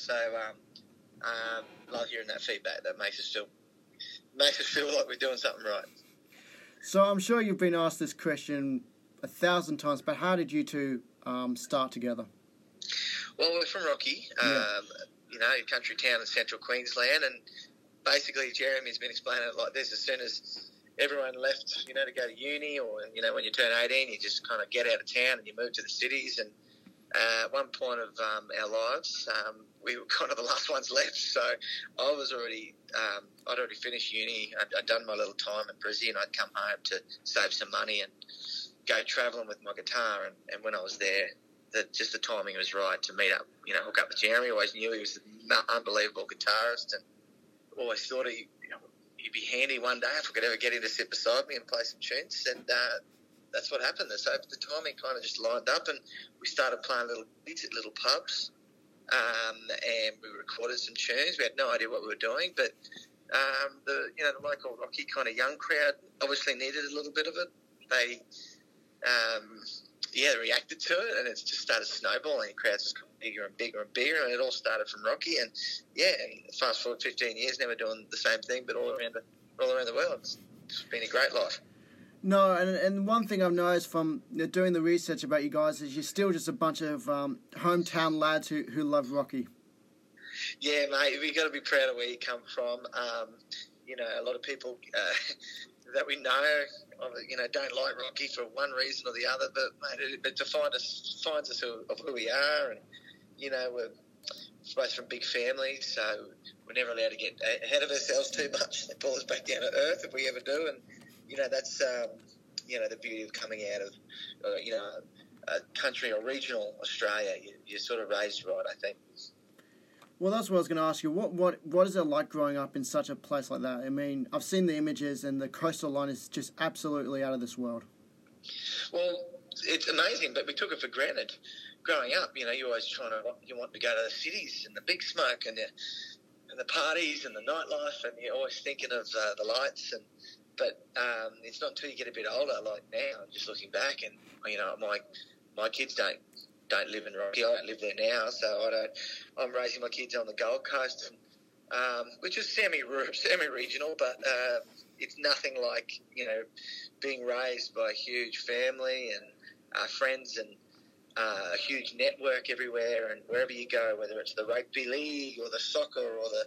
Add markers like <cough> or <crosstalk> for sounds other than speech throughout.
So um, um, love hearing that feedback. That makes us feel makes us feel like we're doing something right. So I'm sure you've been asked this question a thousand times, but how did you two um, start together? Well, we're from Rocky, um, yeah. you know, country town in central Queensland, and basically Jeremy's been explaining it like this: as soon as everyone left, you know, to go to uni, or you know, when you turn 18, you just kind of get out of town and you move to the cities. And uh, at one point of um, our lives, um, we were kind of the last ones left. So I was already, um, I'd already finished uni. I'd, I'd, done my little time Brizzy, and I'd come home to save some money and go travelling with my guitar. And, and when I was there, the, just the timing was right to meet up, you know, hook up with Jeremy. I always knew he was an unbelievable guitarist, and always thought he, he'd be handy one day if I could ever get him to sit beside me and play some tunes. And uh, that's what happened. So the timing kind of just lined up, and we started playing little gigs at little pubs, um, and we recorded some tunes. We had no idea what we were doing, but um, the you know the local rocky kind of young crowd obviously needed a little bit of it. They um, yeah reacted to it, and it just started snowballing. Crowds just got bigger and bigger and bigger, and it all started from Rocky. And yeah, fast forward 15 years, now we're doing the same thing, but all around the all around the world. It's, it's been a great life. No, and, and one thing I've noticed from doing the research about you guys is you're still just a bunch of um, hometown lads who, who love Rocky. Yeah, mate, we got to be proud of where you come from. Um, you know, a lot of people uh, <laughs> that we know, you know, don't like Rocky for one reason or the other. But mate, it, it defines us, defines us of who we are, and you know, we're both from big families, so we're never allowed to get ahead of ourselves too much. <laughs> They pull us back down to earth if we ever do, and you know that's um, you know the beauty of coming out of uh, you know a country or regional Australia. You, you're sort of raised right, I think. Well, that's what I was going to ask you. What what what is it like growing up in such a place like that? I mean, I've seen the images, and the coastal line is just absolutely out of this world. Well, it's amazing, but we took it for granted. Growing up, you know, you're always trying to you want to go to the cities and the big smoke and the and the parties and the nightlife, and you're always thinking of uh, the lights and but um, it's not until you get a bit older, like now, just looking back, and you know, my my kids don't don't live in Rocky. I don't live there now, so I don't. I'm raising my kids on the Gold Coast, and, um, which is semi <laughs> semi regional, but uh, it's nothing like you know being raised by a huge family and uh, friends and uh, a huge network everywhere, and wherever you go, whether it's the rugby league or the soccer or the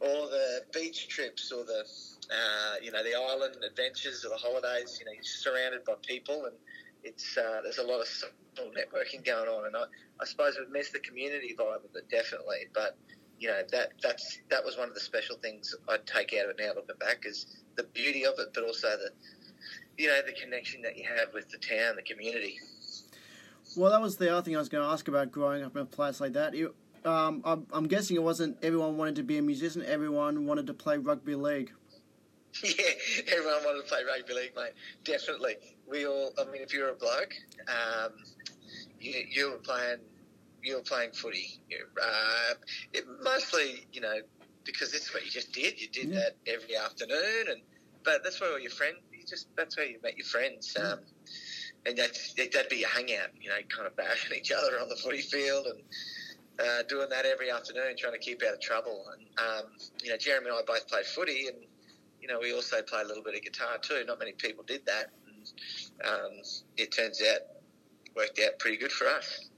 or the beach trips or the uh, you know, the island adventures or the holidays. You know, you're surrounded by people, and it's uh, there's a lot of social networking going on. And I, I suppose we've missed the community vibe of it definitely, but you know that that's that was one of the special things I'd take out of it now looking back is the beauty of it, but also the you know the connection that you have with the town, the community. Well, that was the other thing I was going to ask about growing up in a place like that. Um, I'm, I'm guessing it wasn't everyone wanted to be a musician. Everyone wanted to play rugby league. <laughs> Yeah, everyone wanted to play rugby league, mate. Definitely. We all. I mean, if you're a bloke, um, you, you were playing. You were playing footy. Uh, it, mostly, you know, because that's what you just did. You did yeah. that every afternoon, and but that's where all your friends. You just that's where you met your friends. Um, and that's, that'd be a hangout, you know, kind of bashing each other on the footy field and uh, doing that every afternoon, trying to keep out of trouble. And um, you know, Jeremy and I both played footy, and you know, we also play a little bit of guitar too. Not many people did that. And, um, it turns out worked out pretty good for us.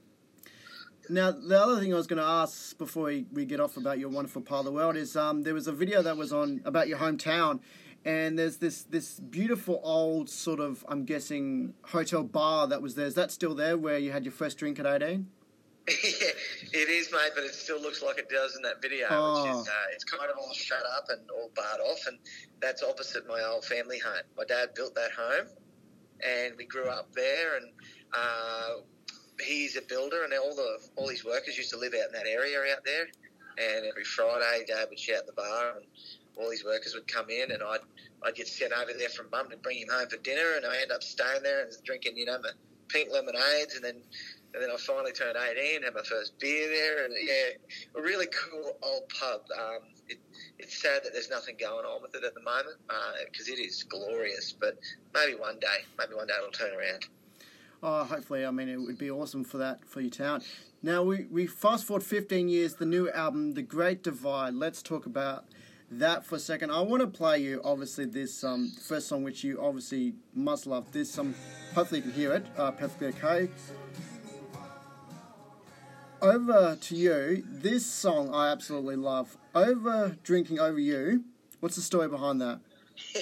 Now, the other thing I was going to ask before we, we get off about your wonderful part of the world is um, there was a video that was on about your hometown, and there's this this beautiful old sort of I'm guessing hotel bar that was there. Is that still there where you had your first drink at 18? Yeah, <laughs> it is, mate, but it still looks like it does in that video, oh. which is uh, it's kind of all shut up and all barred off, and that's opposite my old family home. My dad built that home, and we grew up there, and uh, he's a builder, and all the all his workers used to live out in that area out there, and every Friday, Dad would shout the bar, and all these workers would come in, and I'd I'd get sent over there from Mum to bring him home for dinner, and I end up staying there and drinking, you know, my pink lemonades, and then and then I finally turned 18, had my first beer there, and yeah, a really cool old pub. Um, it, it's sad that there's nothing going on with it at the moment because uh, it is glorious, but maybe one day, maybe one day it'll turn around. Oh, hopefully, I mean, it would be awesome for that for your town. Now we we fast forward 15 years, the new album, The Great Divide. Let's talk about that for a second. I want to play you obviously this um, first song, which you obviously must love. This um, hopefully you can hear it uh, perfectly okay. Over to you. This song I absolutely love. Over drinking over you. What's the story behind that? <laughs>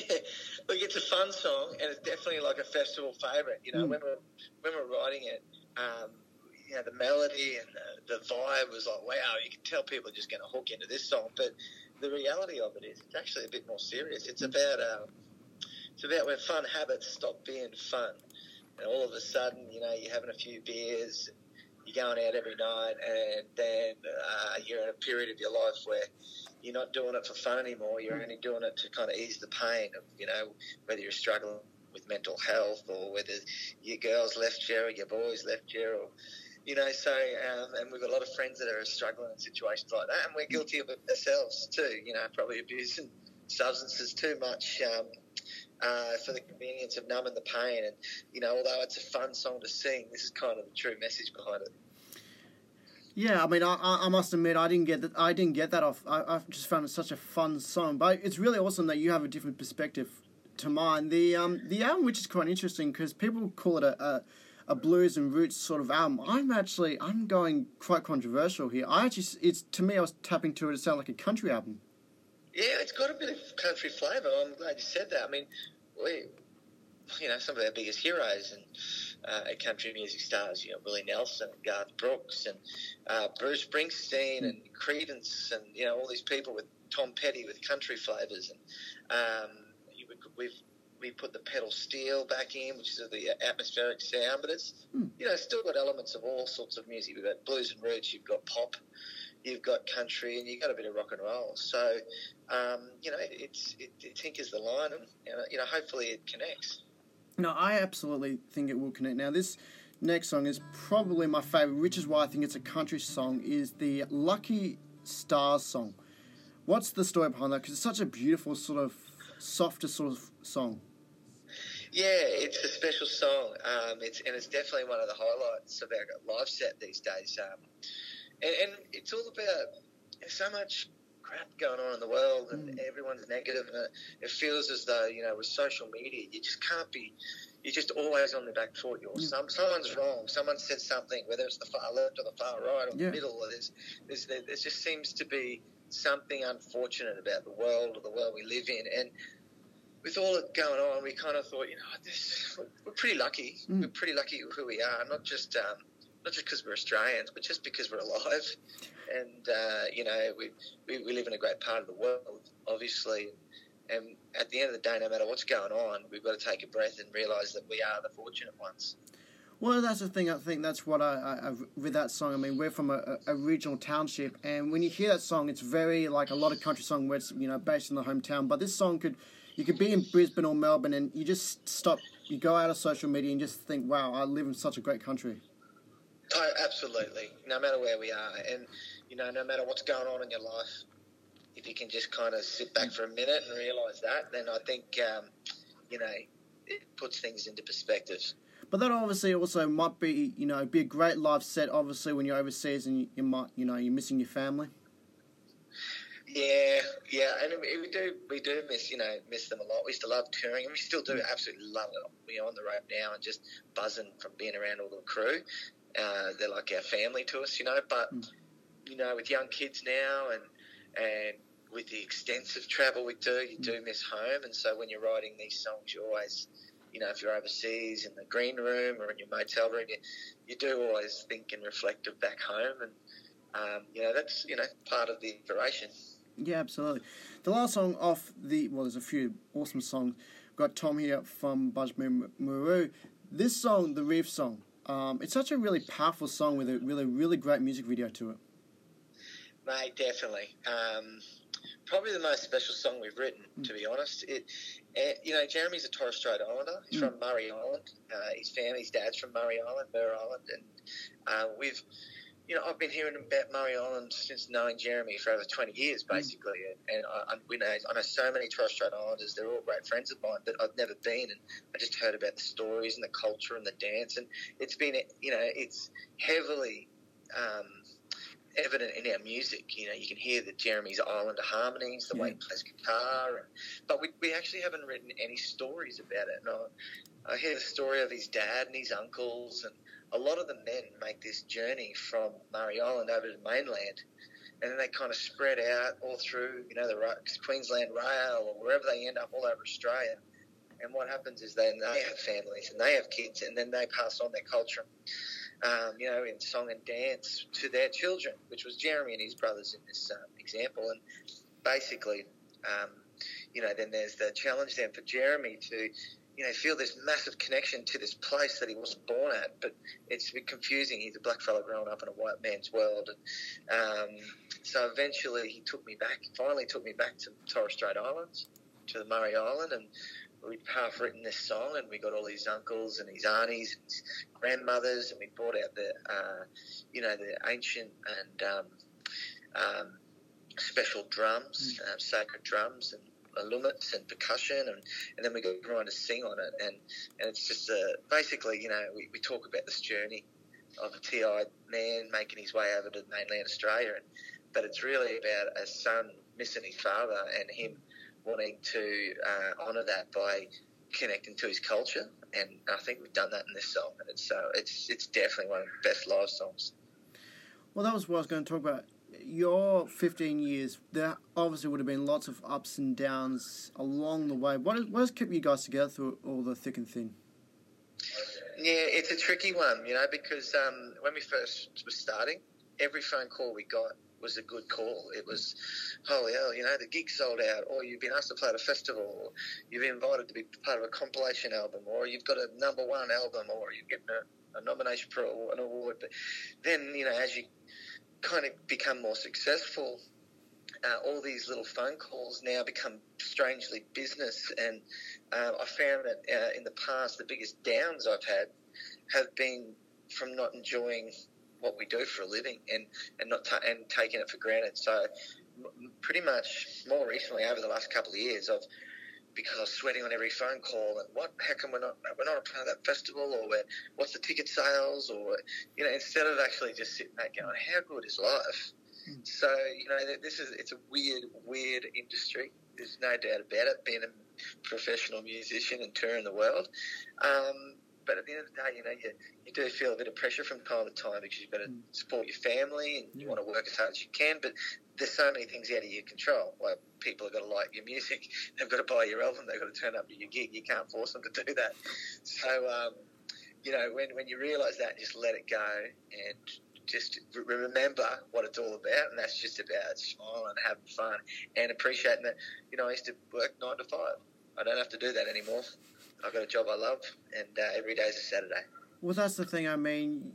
Look, it's a fun song, and it's definitely like a festival favourite. You know, mm. when we're when we're writing it, um, you know, the melody and the, the vibe was like, wow, you can tell people are just going to hook into this song. But the reality of it is, it's actually a bit more serious. It's about um, it's about when fun habits stop being fun, and all of a sudden, you know, you're having a few beers, you're going out every night, and then uh, you're in a period of your life where you're not doing it for fun anymore. You're only doing it to kind of ease the pain of, you know, whether you're struggling with mental health or whether your girls left you or your boys left you or you know, so, um, and we've got a lot of friends that are struggling in situations like that, and we're guilty of it ourselves too, you know, probably abusing substances too much um, uh, for the convenience of numbing the pain. And, you know, although it's a fun song to sing, this is kind of the true message behind it. Yeah, I mean, I, I must admit, I didn't get that. I didn't get that off. I, I just found it such a fun song, but it's really awesome that you have a different perspective to mine. The um the album, which is quite interesting, because people call it a, a a blues and roots sort of album. I'm actually I'm going quite controversial here. I actually it's to me I was tapping to it. It sounded like a country album. Yeah, it's got a bit of country flavour. I'm glad you said that. I mean, we, you know, some of our biggest heroes and uh, country music stars, you know, Willie Nelson, Garth Brooks, and uh, Bruce Springsteen, and Creedence, and you know, all these people with Tom Petty with country flavours, and um, we've we put the pedal steel back in, which is the atmospheric sound, but it's mm. you know still got elements of all sorts of music. We've got blues and roots, you've got pop, you've got country, and you've got a bit of rock and roll. So um, you know it's it, it tinkers the line, and you know hopefully it connects. No, I absolutely think it will connect. Now this next song is probably my favorite, which is why I think it's a country song. Is the Lucky Stars song. What's the story behind that? Because it's such a beautiful sort of softer sort of song. Yeah, it's a special song. Um, it's and it's definitely one of the highlights of our live set these days. Um, and, and, it's all about there's so much crap going on in the world, and mm. everyone's negative, and it, it, feels as though you know with social media, you just can't be. You're just always on the back foot. You're mm. some, someone's wrong. Someone said something, whether it's the far left or the far right or yeah. the middle. Or there's, there's, there, there just seems to be something unfortunate about the world or the world we live in, and with all that going on, we kind of thought, you know, this, we're pretty lucky. Mm. We're pretty lucky who we are, not just um, not just because we're Australians, but just because we're alive. And uh, you know, we, we, we live in a great part of the world, obviously. And at the end of the day, no matter what's going on, we've got to take a breath and realise that we are the fortunate ones. Well, that's the thing. I think that's what I, I, I with that song. I mean, we're from a, a, regional township, and when you hear that song, it's very like a lot of country song where it's you know based in the hometown. But this song could you could be in Brisbane or Melbourne and you just stop, you go out of social media and just think, wow, I live in such a great country. Oh, absolutely. No matter where we are, and you know, no matter what's going on in your life, if you can just kind of sit back for a minute and realise that, then I think um, you know it puts things into perspective. But that obviously also might be, you know, be a great life set. Obviously, when you're overseas and you, you might, you know, you're missing your family. Yeah, yeah, and we do we do miss you know miss them a lot. We used to love touring, and we still do absolutely love it. We're on the road now and just buzzing from being around all the crew. Uh, they're like our family to us, you know. But mm. you know, with young kids now and and with the extensive travel we do, you do miss home. And so when you're writing these songs, you always, you know, if you're overseas in the green room or in your motel room, you, you do always think and reflect of back home. And um, you know, that's you know part of the inspiration. Yeah, absolutely. The last song off the well, there's a few awesome songs. Got Tom here from Busby Marou. This song, the Reef song, um, it's such a really powerful song with a really really great music video to it. Mate, definitely. Um, probably the most special song we've written, mm. to be honest. It, you know, Jeremy's a Torres Strait Islander. He's mm. from Murray Island. Uh, his family's dad's from Murray Island, Mer Island, and uh, we've you know, I've been hearing about Murray Island since knowing Jeremy for over 20 years, basically. Mm. And I, I, we know, I know so many Torres Strait Islanders. They're all great friends of mine, but I've never been. And I just heard about the stories and the culture and the dance. And it's been, you know, it's heavily um, evident in our music. You know, you can hear the Jeremy's Islander harmonies, the yeah. way he plays guitar. And, but we, we actually haven't written any stories about it. And I, I hear the story of his dad and his uncles and a lot of the men make this journey from Murray Island over to the mainland, and then they kind of spread out all through, you know, the Queensland Rail or wherever they end up all over Australia. And what happens is then they have families and they have kids, and then they pass on their culture, um, you know, in song and dance to their children, which was Jeremy and his brothers in this um, example. And basically, um, you know, then there's the challenge then for Jeremy to you know, feel this massive connection to this place that he wasn't born at. But it's a bit confusing. He's a black fellow growing up in a white man's world. And um, so eventually he took me back, finally took me back to Torres Strait Islands, to the Murray Island. And we'd half written this song and we got all his uncles and his aunties and his grandmothers and we brought out the, uh, you know, the ancient and um, um, special drums, mm. uh, sacred drums and Lumets and percussion, and, and then we got everyone to sing on it, and, and it's just uh, basically, you know, we, we talk about this journey of a tear-eyed man making his way over to mainland Australia, and, but it's really about a son missing his father and him wanting to uh, honour that by connecting to his culture, and I think we've done that in this song, and it's uh, it's it's definitely one of the best live songs. Well, that was what I was going to talk about your 15 years, there obviously would have been lots of ups and downs along the way. What, has kept you guys together through all the thick and thin? Yeah, it's a tricky one, you know, because um, when we first were starting, every phone call we got was a good call. It was, holy hell, you know, the gig sold out, or you've been asked to play at a festival, or you've been invited to be part of a compilation album, or you've got a number one album, or you're getting a, a nomination for an award. But then, you know, as you kind of become more successful, uh, all these little phone calls now become strangely business. And uh, I found that uh, in the past, the biggest downs I've had have been from not enjoying what we do for a living and, and not ta- and taking it for granted. So, m- pretty much more recently, over the last couple of years, I've because I was sweating on every phone call. And what? How come we're not we're not a part of that festival? Or what's the ticket sales? Or you know, instead of actually just sitting back going, how good is life? Mm. So you know, this is it's a weird, weird industry. There's no doubt about it. Being a professional musician and touring the world. Um, but at the end of the day, you know, you, you do feel a bit of pressure from time to time because you've got to mm. support your family and you want to work as hard as you can. But there's so many things out of your control. Like people have got to like your music, <laughs> they've got to buy your album, they've got to turn up to your gig. You can't force them to do that. So, um, you know, when, when you realise that, just let it go and just remember what it's all about, and that's just about smiling, having fun, and appreciating that. You know, I used to work nine to five. I don't have to do that anymore. I've got a job I love, and uh, every day is a Saturday. Well, that's the thing. I mean,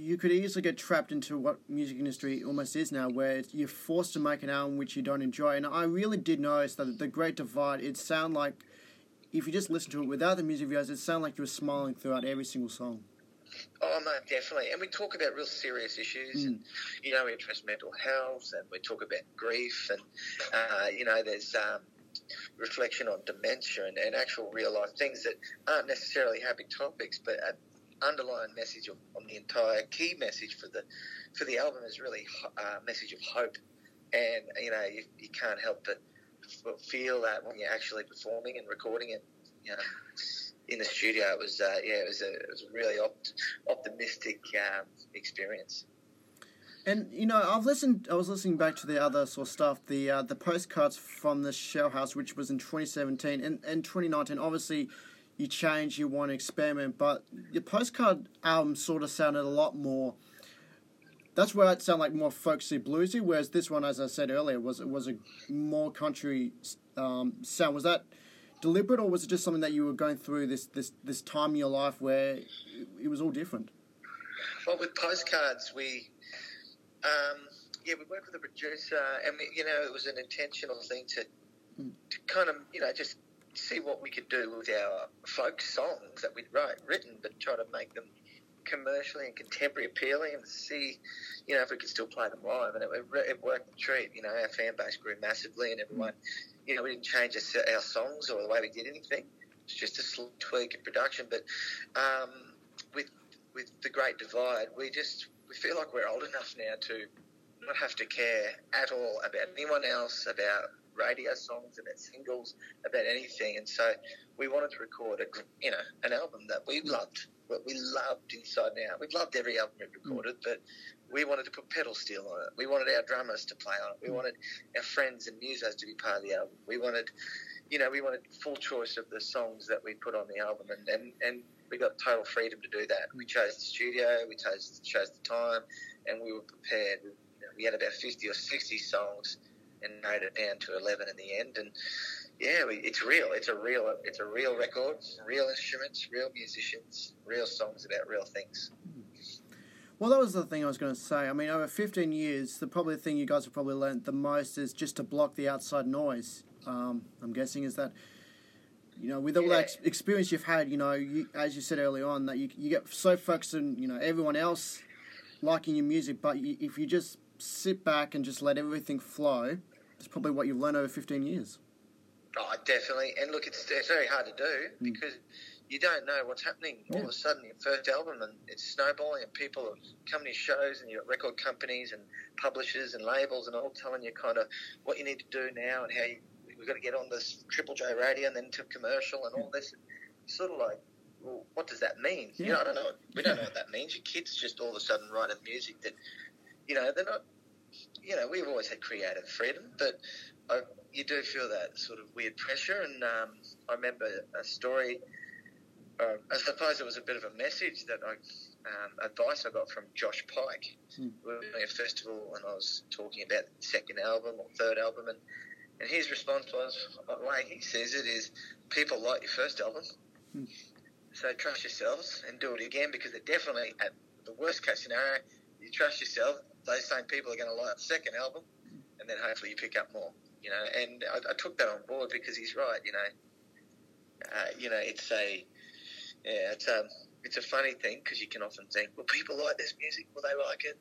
you could easily get trapped into what music industry almost is now, where you're forced to make an album which you don't enjoy. And I really did notice that the Great Divide. It sounded like if you just listen to it without the music videos, it sounded like you were smiling throughout every single song. Oh no, definitely. And we talk about real serious issues, mm. and you know, we address mental health, and we talk about grief, and uh, you know, there's um, reflection on dementia and, and, actual real life things that aren't necessarily happy topics, but underlying message on, on, the entire key message for the for the album is really a uh, message of hope, and you know you, you can't help but feel that when you're actually performing and recording it. You know, in the studio, it was uh, yeah, it was a it was a really opt- optimistic um, experience. And you know, I've listened. I was listening back to the other sort of stuff, the uh, the postcards from the Shell House, which was in 2017 and, and 2019. Obviously, you change, you want to experiment, but your postcard album sort of sounded a lot more. That's where it sounded like more folksy bluesy, whereas this one, as I said earlier, was was a more country um, sound. Was that deliberate, or was it just something that you were going through this this this time in your life where it was all different? Well, with postcards, we um, yeah, we worked with a producer, and we, you know, it was an intentional thing to, mm. to kind of, you know, just see what we could do with our folk songs that we'd write, written, but try to make them commercially and contemporary appealing, and see, you know, if we could still play them live. And it, it worked a treat. You know, our fan base grew massively, and everyone, you know, we didn't change our, songs or the way we did anything. It's just a slight tweak in production. But um, with with the Great Divide, we just we feel like we're old enough now to not have to care at all about anyone else, about radio songs, about singles, about anything. And so we wanted to record a, you know, an album that we loved, what we loved inside and out. We loved every album we've hmm. recorded, but we wanted to put pedal steel on it. We wanted our drummers to play on it. We hmm. wanted our friends and musos to be part of the album. We wanted, you know, we wanted full choice of the songs that we put on the album, and and, and we got total freedom to do that. We hmm. chose the studio, we chose chose the time, and we were prepared. We had about fifty or sixty songs and made it down to 11 in the end. And yeah, we, it's real. It's a real. It's a real record. Real instruments, real musicians, real songs about real things. Well, that was the thing I was going to say. I mean, over 15 years, the probably thing you guys have probably learned the most is just to block the outside noise. Um, I'm guessing is that, you know, with all yeah. that experience you've had, you know, you, as you said early on, that you, you get so focused on, you know, everyone else liking your music, but you, if you just sit back and just let everything flow, it's probably what you've learned over 15 years. Oh, definitely. And look, it's, it's very hard to do mm. because you don't know what's happening. All of a sudden, your first album and it's snowballing, and people are coming to shows, and you've got record companies and publishers and labels, and all telling you kind of what you need to do now and how you, we've got to get on this Triple J radio and then to commercial and all this. It's sort of like, well, what does that mean? Yeah. You know, I don't know. We don't know <laughs> what that means. Your kids just all of a sudden writing music that, you know, they're not you know, we've always had creative freedom, but I, you do feel that sort of weird pressure. And um, I remember a story. Uh, I suppose it was a bit of a message that I, um, advice I got from Josh Pike. Mm. We were doing a festival, and I was talking about the second album or third album, and and his response was, the way he says it is, people like your first album, mm. so trust yourselves and do it again because they're definitely at the worst case scenario, you trust yourself those same people are going to like the second album, and then hopefully you pick up more. You know, and I, I took that on board because he's right. You know, uh, you know, it's a yeah, it's a it's a funny thing because you can often think, well, people like this music, will they like it?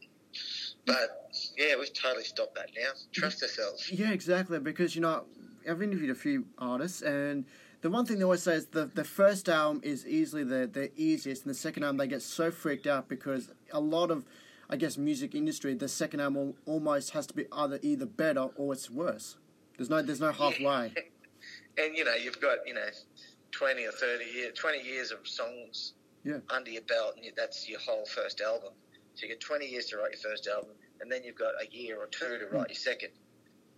But yeah, we've totally stopped that now. Trust ourselves. Yeah, exactly. Because you know, I've interviewed a few artists, and the one thing they always say is the the first album is easily the the easiest, and the second album they get so freaked out because a lot of I guess music industry, the second album almost has to be either either better or it's worse. There's no there's no halfway. <laughs> and you know you've got you know twenty or thirty years, twenty years of songs yeah. under your belt, and that's your whole first album. So you get twenty years to write your first album, and then you've got a year or two to write your second.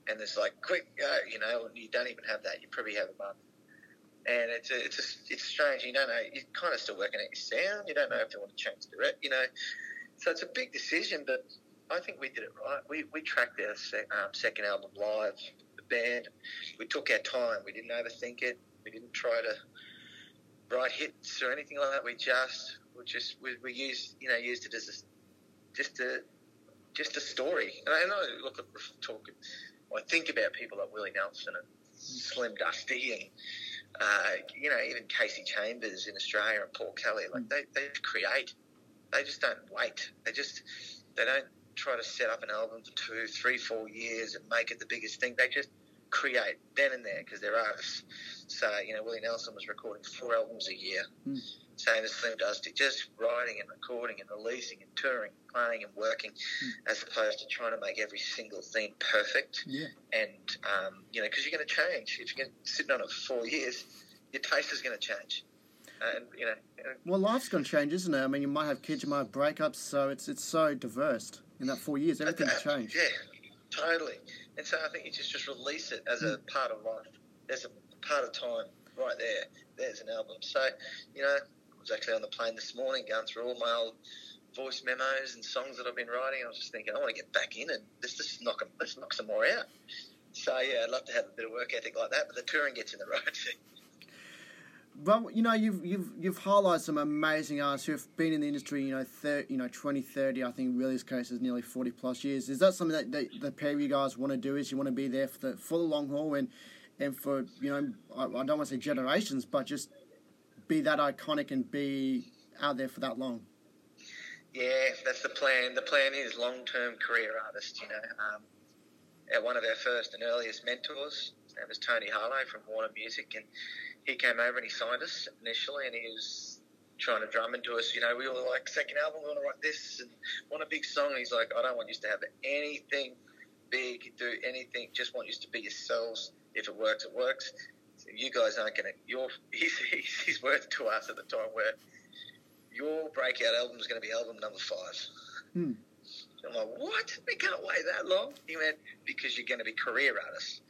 And it's like quick go, you know, and you don't even have that. You probably have a month and it's a, it's a, it's strange. You don't know. You're kind of still working out your sound. You don't know if you want to change the rep. You know, so it's a big decision, but I think we did it right. We, we tracked our sec, um, second album live, the band. We took our time. We didn't overthink it. We didn't try to write hits or anything like that. We just we just we, we used you know used it as a, just a just a story. And I, I look at talk. I think about people like Willie Nelson and Slim Dusty and uh, you know even Kasey Chambers in Australia and Paul Kelly. Like they they create they just don't wait. They just they don't try to set up an album for two, three, four years and make it the biggest thing. They just create then and there because they're artists. So you know, Willie Nelson was recording four albums a year, mm. same as Slim Dusty, just writing and recording and releasing and touring, playing and working, mm. as opposed to trying to make every single thing perfect. Yeah. And um, you know, because you're going to change if you're sitting on it for four years, your taste is going to change and you know. Well, life's going to change, isn't it? I mean, you might have kids, you might have breakups, so it's it's so diverse. In that four years, everything's uh, changed. Yeah, totally. And so I think you just just release it as a hmm. part of life. There's a part of time right there. There's an album. So you know, I was actually on the plane this morning going through all my old voice memos and songs that I've been writing. I was just thinking, I want to get back in and let's just knock them, let's knock some more out. So yeah, I'd love to have a bit of work ethic like that, but the touring gets in the road. <laughs> but you know you've you've you've highlighted some amazing artists who have been in the industry you know 30, you know 20 30 I think Willie's case is nearly 40 plus years is that something that, the pair of you guys want to do is you want to be there for the for the long haul and and for you know I, I don't want to say generations but just be that iconic and be out there for that long Yeah, that's the plan. The plan is long-term career artist. You know, um, one of our first and earliest mentors, his name was Tony Harlow from Warner Music, and he came over and he signed us initially, and he was trying to drum into us. You know, we were like, second album, we want to write this and want a big song. And he's like, I don't want you to have anything big, do anything. Just want you to be yourselves. If it works, it works. So you guys aren't going to. Your <laughs> his, his, his words to us at the time were, your breakout album is going to be album number five. Hmm. I'm like, what? We can't wait that long. He went, because you're going to be career artists.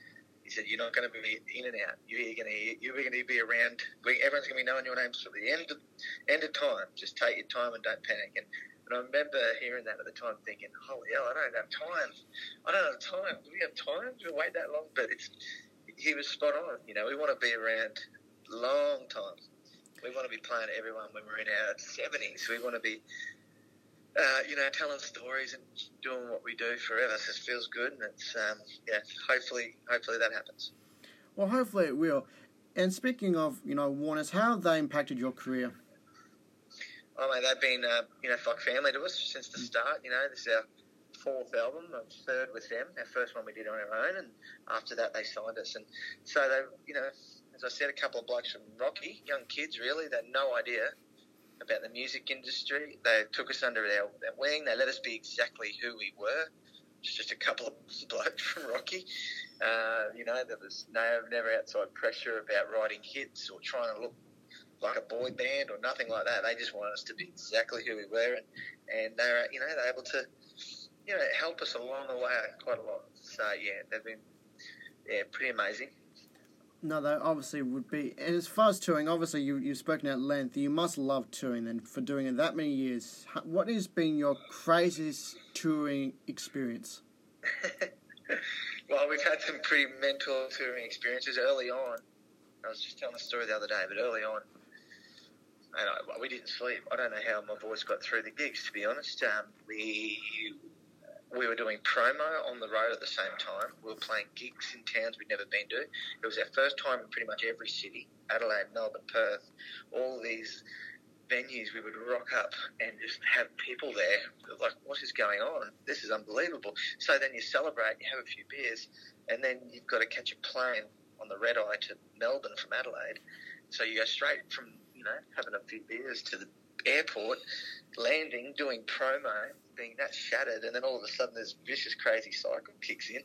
Said, you're not going to be in and out. You're going to you're going to be around. Everyone's going to be knowing your names for the end of, end of time. Just take your time and don't panic. And, and I remember hearing that at the time, thinking, holy hell, I don't have time. I don't have time. Do we have time to wait that long? But it's he was spot on. You know, we want to be around long time. We want to be playing everyone when we're in our 70s. We want to be uh, you know, telling stories and doing what we do forever. So it feels good, and it's um, yeah. Hopefully, hopefully that happens. Well, hopefully it will. And speaking of, you know, Warners, how have they impacted your career? Oh, mate, they've been, uh, you know, like family to us since the start. You know, this is our fourth album, our third with them. Our first one we did on our own, and after that they signed us. And so they, you know, as I said, a couple of blokes from Rocky, young kids really, they had no idea about the music industry. They took us under their, their wing. They let us be exactly who we were. Just a couple of <laughs> blokes from Rocky. Uh, you know, there was no, never outside pressure about writing hits or trying to look like a boy band or nothing like that. They just wanted us to be exactly who we were, and and they were, you know they're able to you know help us along the way quite a lot. So yeah, they've been yeah pretty amazing. No, that obviously would be. And as far as touring, obviously you you've spoken at length. You must love touring then for doing it that many years. What has been your craziest touring experience? <laughs> well, we've had some pretty mental touring experiences early on. I was just telling a story the other day, but early on, and I, we didn't sleep. I don't know how my voice got through the gigs. To be honest, um, we we were doing promo on the road at the same time. We were playing gigs in towns we'd never been to. It was our first time in pretty much every city Adelaide, Melbourne, Perth, all these venues. We would rock up and just have people there. Like, what is going on? This is unbelievable. So then you celebrate, you have a few beers, and then you've got to catch a plane on the red eye to Melbourne from Adelaide. So you go straight from, you know, having a few beers to the airport, landing, doing promo, being that shattered, and then all of a sudden this vicious, crazy cycle kicks in,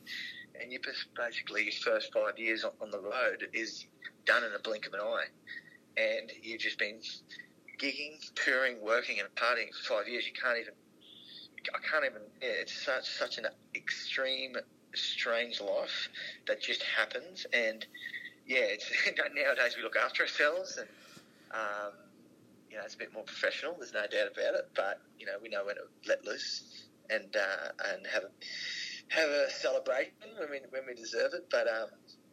and you basically your first five years on, the road is done in a blink of an eye, and you've just been gigging, touring, working, and partying for five years. You can't even, I can't even. It's such such an extreme, strange life that just happens, and yeah, it's <laughs> nowadays we look after ourselves and. Um, you know, it's a bit more professional. There's no doubt about it. But you know, we know when to let loose and uh, and have a have a celebration when we when we deserve it. But um,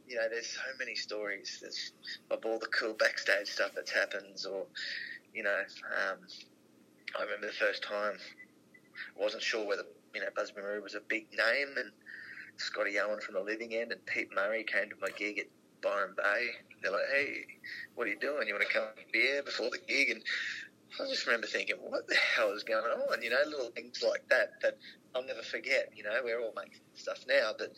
you know, there's so many stories there's, of all the cool backstage stuff that's happens, or you know, um, I remember the first time I wasn't sure whether you know Busby Marou was a big name, and Scotty Owen from the Living End and Pete Murray came to my gig at Byron Bay. They're like, hey, what are you doing? You want to come beer before the gig? And I just remember thinking, what the hell is going on? You know, little things like that that I'll never forget. You know, we're all making stuff now, but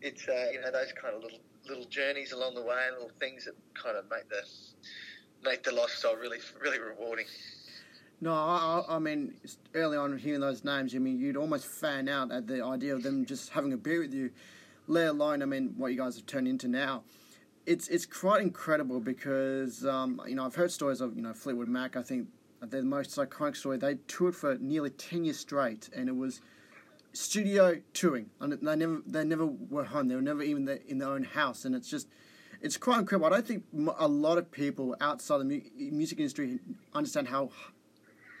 it's uh, you know those kind of little little journeys along the way, and little things that kind of make the make the lifestyle really really rewarding. No, I, I mean, early on hearing those names, I mean, you'd almost fan out at the idea of them just having a beer with you, let alone, I mean, what you guys have turned into now it's it's quite incredible because um, you know I've heard stories of you know Fleetwood Mac. I think they're the most iconic story. They toured for nearly ten years straight, and it was studio touring. And they never they never were home. They were never even in their own house, and it's just it's quite incredible. I don't think a lot of people outside the mu- music industry understand how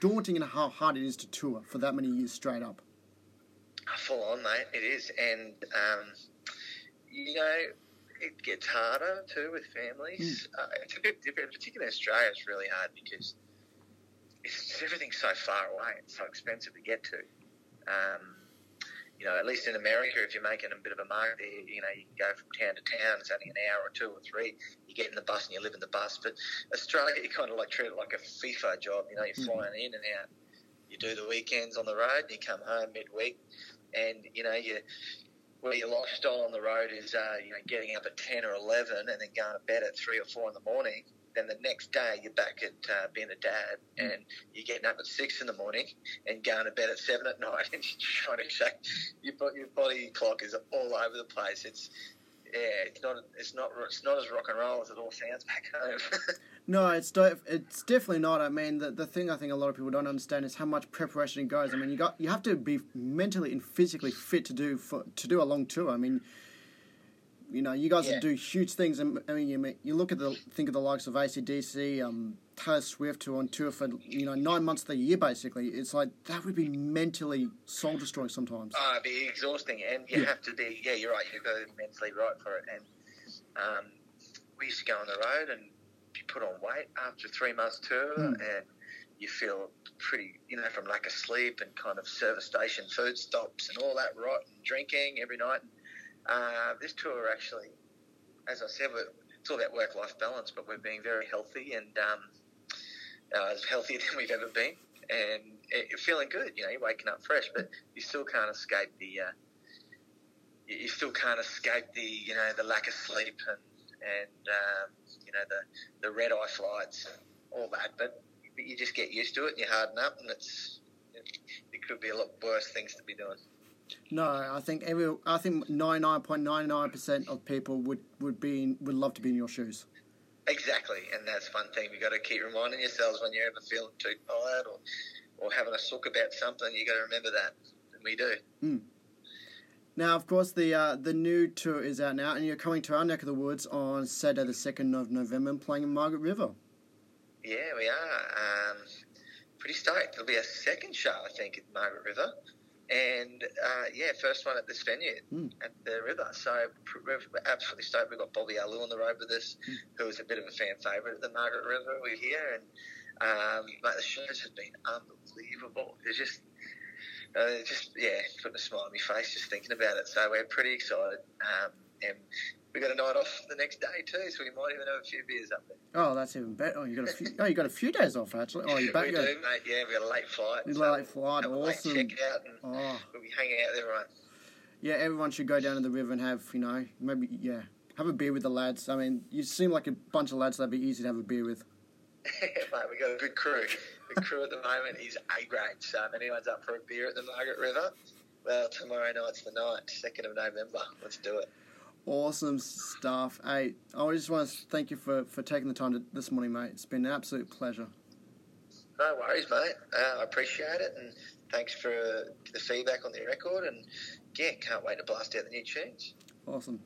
daunting and how hard it is to tour for that many years straight up. Full on, mate. It is, and um, you know it gets harder too with families. Mm. Uh, it's a bit different, particularly in Australia. It's really hard because it's, everything's so far away. It's so expensive to get to. Um, you know, at least in America, if you're making a bit of a mark there, you know, you can go from town to town. It's only an hour or two or three. You get in the bus and you live in the bus. But Australia, you kind of like treat it like a FIFO job. You know, you're mm. flying in and out. you do the weekends on the road, and you come home midweek, and you know you where your lifestyle on the road is, uh, you know, getting up at ten or eleven and then going to bed at three or four in the morning. Then the next day you're back at uh, being a dad, Mm. and you're getting up at six in the morning and going to bed at seven at night, <laughs> and you're trying to shake your your body clock is all over the place. It's yeah, it's not it's not it's not as rock and roll as it all sounds back home. <laughs> No, it's def- it's definitely not. I mean, the, the thing I think a lot of people don't understand is how much preparation it goes. I mean, you got you have to be mentally and physically fit to do for to do a long tour. I mean, you know, you guys Yeah. do huge things. And I mean, you you look at the think of the likes of ACDC, um, Taylor Swift, who are on tour for you know nine months of the year. Basically, it's like that would be mentally soul destroying sometimes. Oh, it'd be exhausting, and you Yeah. have to be. Yeah, you're right. You've got to mentally right for it. And um, we used to go on the road, and you put on weight after three months tour, Mm. and you feel pretty, you know, from lack of sleep and kind of service station food stops and all that rot and drinking every night. Uh, this tour actually, as I said, we're, it's all about work life balance, but we're being very healthy and um, uh, as healthier <laughs> than we've ever been, and it, you're feeling good. You know, you're waking up fresh, but you still can't escape the. Uh, you you still can't escape the you know the lack of sleep and and um, you know the the red eye flights and all that. But you just get used to it and you harden up, and it's it, could be a lot worse things to be doing. No, I think every I think ninety nine point ninety nine percent of people would would be in, would love to be in your shoes. Exactly, and that's one thing we got to keep reminding yourselves when you're ever feeling too tired or or having a sook about something. You got to remember that, and we do. Now, of course, the uh, the new tour is out now, and you're coming to our neck of the woods on Saturday, the second of November, and playing in Margaret River. Yeah, we are. Um, pretty stoked. There'll be a second show, I think, at Margaret River. And uh, yeah, first one at this venue Mm. at the river. So we're absolutely stoked. We've got Bobby Alu on the road with us, Mm. who is a bit of a fan favourite at the Margaret River. We're here, and um, mate, the shows have been unbelievable. They're just, uh, just yeah, putting a smile on my face just thinking about it. So we're pretty excited. Um, and we got a night off the next day too, so we might even have a few beers up there. Oh, that's even better. Oh, you got a few. Oh, you got a few days off actually. Oh, you <laughs> back. we do, mate. Yeah, we got a late flight. You so late flight, have a late awesome. check out, and Oh, we'll be hanging out with everyone. yeah. Everyone should go down to the river and have you know maybe yeah have a beer with the lads. I mean, you seem like a bunch of lads that'd be easy to have a beer with. <laughs> mate, we got a good crew. The crew at the moment is A grade. So if anyone's up for a beer at the Margaret River, well, tomorrow night's the night, second of November. Let's do it. Awesome stuff. Hey, I just want to thank you for, for taking the time to, this morning, mate. It's been an absolute pleasure. No worries, mate. Uh, I appreciate it, and thanks for the feedback on the record. And yeah, can't wait to blast out the new tunes. Awesome.